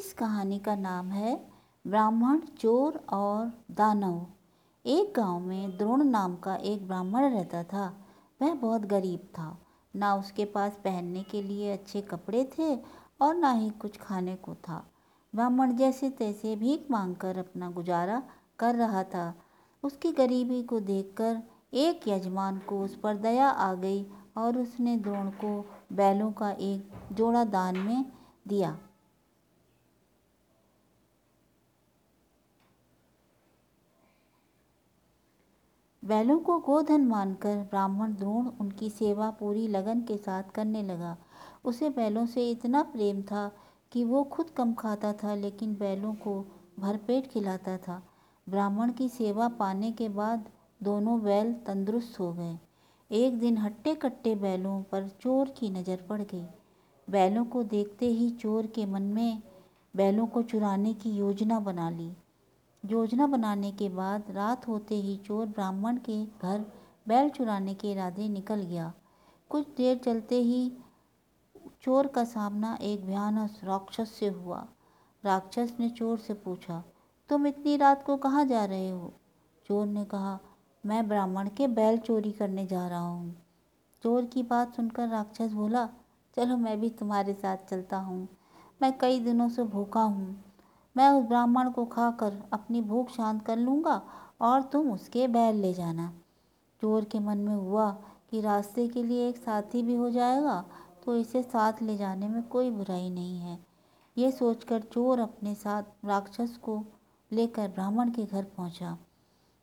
इस कहानी का नाम है ब्राह्मण, चोर और दानव। एक गाँव में द्रोण नाम का एक ब्राह्मण रहता था। वह बहुत गरीब था। ना उसके पास पहनने के लिए अच्छे कपड़े थे और ना ही कुछ खाने को था। ब्राह्मण जैसे तैसे भीख मांगकर अपना गुजारा कर रहा था। उसकी गरीबी को देखकर एक यजमान को उस पर दया आ गई और उसने द्रोण को बैलों का एक जोड़ा दान में दिया। बैलों को गोधन मानकर ब्राह्मण द्रोण उनकी सेवा पूरी लगन के साथ करने लगा। उसे बैलों से इतना प्रेम था कि वो खुद कम खाता था, लेकिन बैलों को भरपेट खिलाता था। ब्राह्मण की सेवा पाने के बाद दोनों बैल तंदुरुस्त हो गए। एक दिन हट्टे कट्टे बैलों पर चोर की नज़र पड़ गई। बैलों को देखते ही चोर के मन में बैलों को चुराने की योजना बना ली। योजना बनाने के बाद रात होते ही चोर ब्राह्मण के घर बैल चुराने के इरादे निकल गया। कुछ देर चलते ही चोर का सामना एक भयानक राक्षस से हुआ। राक्षस ने चोर से पूछा, तुम इतनी रात को कहाँ जा रहे हो? चोर ने कहा, मैं ब्राह्मण के बैल चोरी करने जा रहा हूँ। चोर की बात सुनकर राक्षस बोला, चलो मैं भी तुम्हारे साथ चलता हूँ। मैं कई दिनों से भूखा हूँ। मैं उस ब्राह्मण को खाकर अपनी भूख शांत कर लूँगा और तुम उसके बैल ले जाना। चोर के मन में हुआ कि रास्ते के लिए एक साथी भी हो जाएगा तो इसे साथ ले जाने में कोई बुराई नहीं है। ये सोचकर चोर अपने साथ राक्षस को लेकर ब्राह्मण के घर पहुँचा।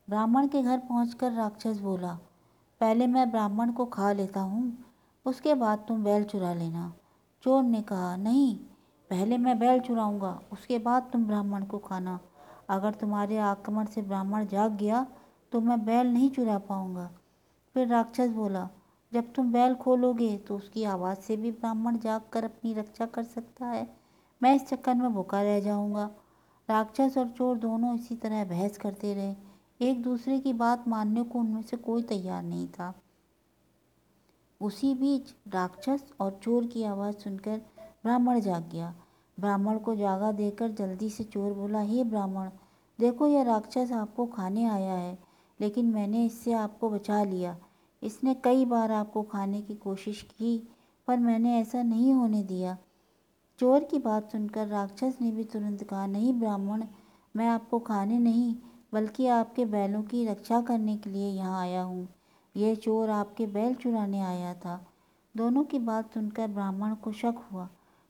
ब्राह्मण के घर पहुंचकर राक्षस बोला, पहले मैं ब्राह्मण को खा लेता हूँ, उसके बाद तुम बैल चुरा लेना। चोर ने कहा, नहीं पहले मैं बैल चुराऊँगा, उसके बाद तुम ब्राह्मण को खाना। अगर तुम्हारे आक्रमण से ब्राह्मण जाग गया तो मैं बैल नहीं चुरा पाऊँगा। फिर राक्षस बोला, जब तुम बैल खोलोगे तो उसकी आवाज़ से भी ब्राह्मण जाग कर अपनी रक्षा कर सकता है। मैं इस चक्कर में भूखा रह जाऊँगा। राक्षस और चोर दोनों इसी तरह बहस करते रहे। एक दूसरे की बात मानने को उनमें से कोई तैयार नहीं था। उसी बीच राक्षस और चोर की आवाज़ सुनकर ब्राह्मण जाग गया। ब्राह्मण को जागा देकर जल्दी से चोर बोला, हे ब्राह्मण, देखो यह राक्षस आपको खाने आया है, लेकिन मैंने इससे आपको बचा लिया। इसने कई बार आपको खाने की कोशिश की, पर मैंने ऐसा नहीं होने दिया चोर की बात सुनकर राक्षस ने भी तुरंत कहा, नहीं ब्राह्मण, मैं आपको खाने नहीं, बल्कि आपके बैलों की रक्षा करने के लिए यहाँ आया हूँ। यह चोर आपके बैल चुराने आया था दोनों की बात सुनकर ब्राह्मण को शक हुआ।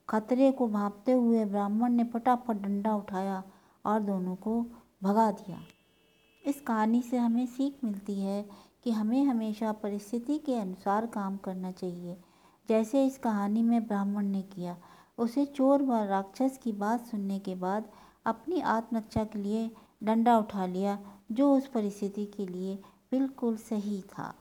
खतरे को भापते हुए ब्राह्मण ने फटाफट डंडा उठाया और दोनों को भगा दिया। इस कहानी से हमें सीख मिलती है कि हमें हमेशा परिस्थिति के अनुसार काम करना चाहिए। जैसे इस कहानी में ब्राह्मण ने किया, उसे चोर व राक्षस की बात सुनने के बाद अपनी आत्मरक्षा के लिए डंडा उठा लिया, जो उस परिस्थिति के लिए बिल्कुल सही था।